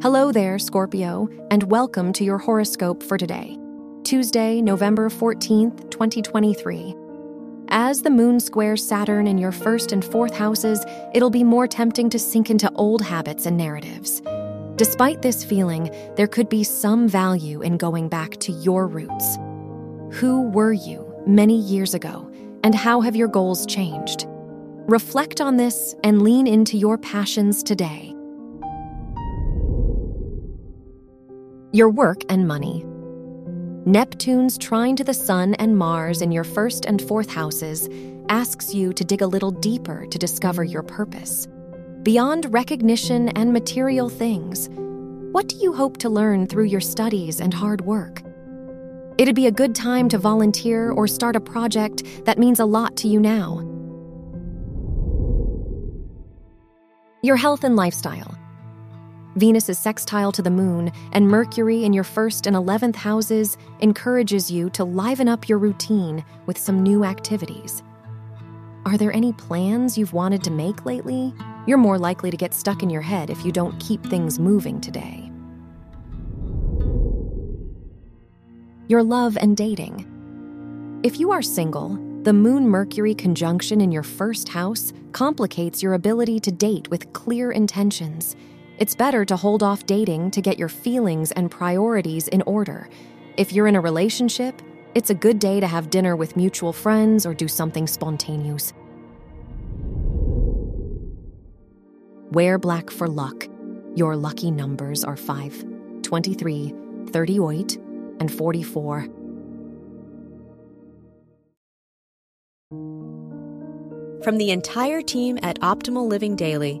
Hello there, Scorpio, and welcome to your horoscope for today, Tuesday, November 14th, 2023. As the moon squares Saturn in your first and fourth houses, it'll be more tempting to sink into old habits and narratives. Despite this feeling, there could be some value in going back to your roots. Who were you many years ago, and how have your goals changed? Reflect on this and lean into your passions today. Your work and money. Neptune's trine to the Sun and Mars in your first and fourth houses asks you to dig a little deeper to discover your purpose. Beyond recognition and material things, what do you hope to learn through your studies and hard work? It'd be a good time to volunteer or start a project that means a lot to you now. Your health and lifestyle. Venus is sextile to the moon, and Mercury in your first and 11th houses encourages you to liven up your routine with some new activities. Are there any plans you've wanted to make lately? You're more likely to get stuck in your head if you don't keep things moving today. Your love and dating. If you are single, the Moon Mercury conjunction in your first house complicates your ability to date with clear intentions. It's better to hold off dating to get your feelings and priorities in order. If you're in a relationship, it's a good day to have dinner with mutual friends or do something spontaneous. Wear black for luck. Your lucky numbers are 5, 23, 38, and 44. From the entire team at Optimal Living Daily,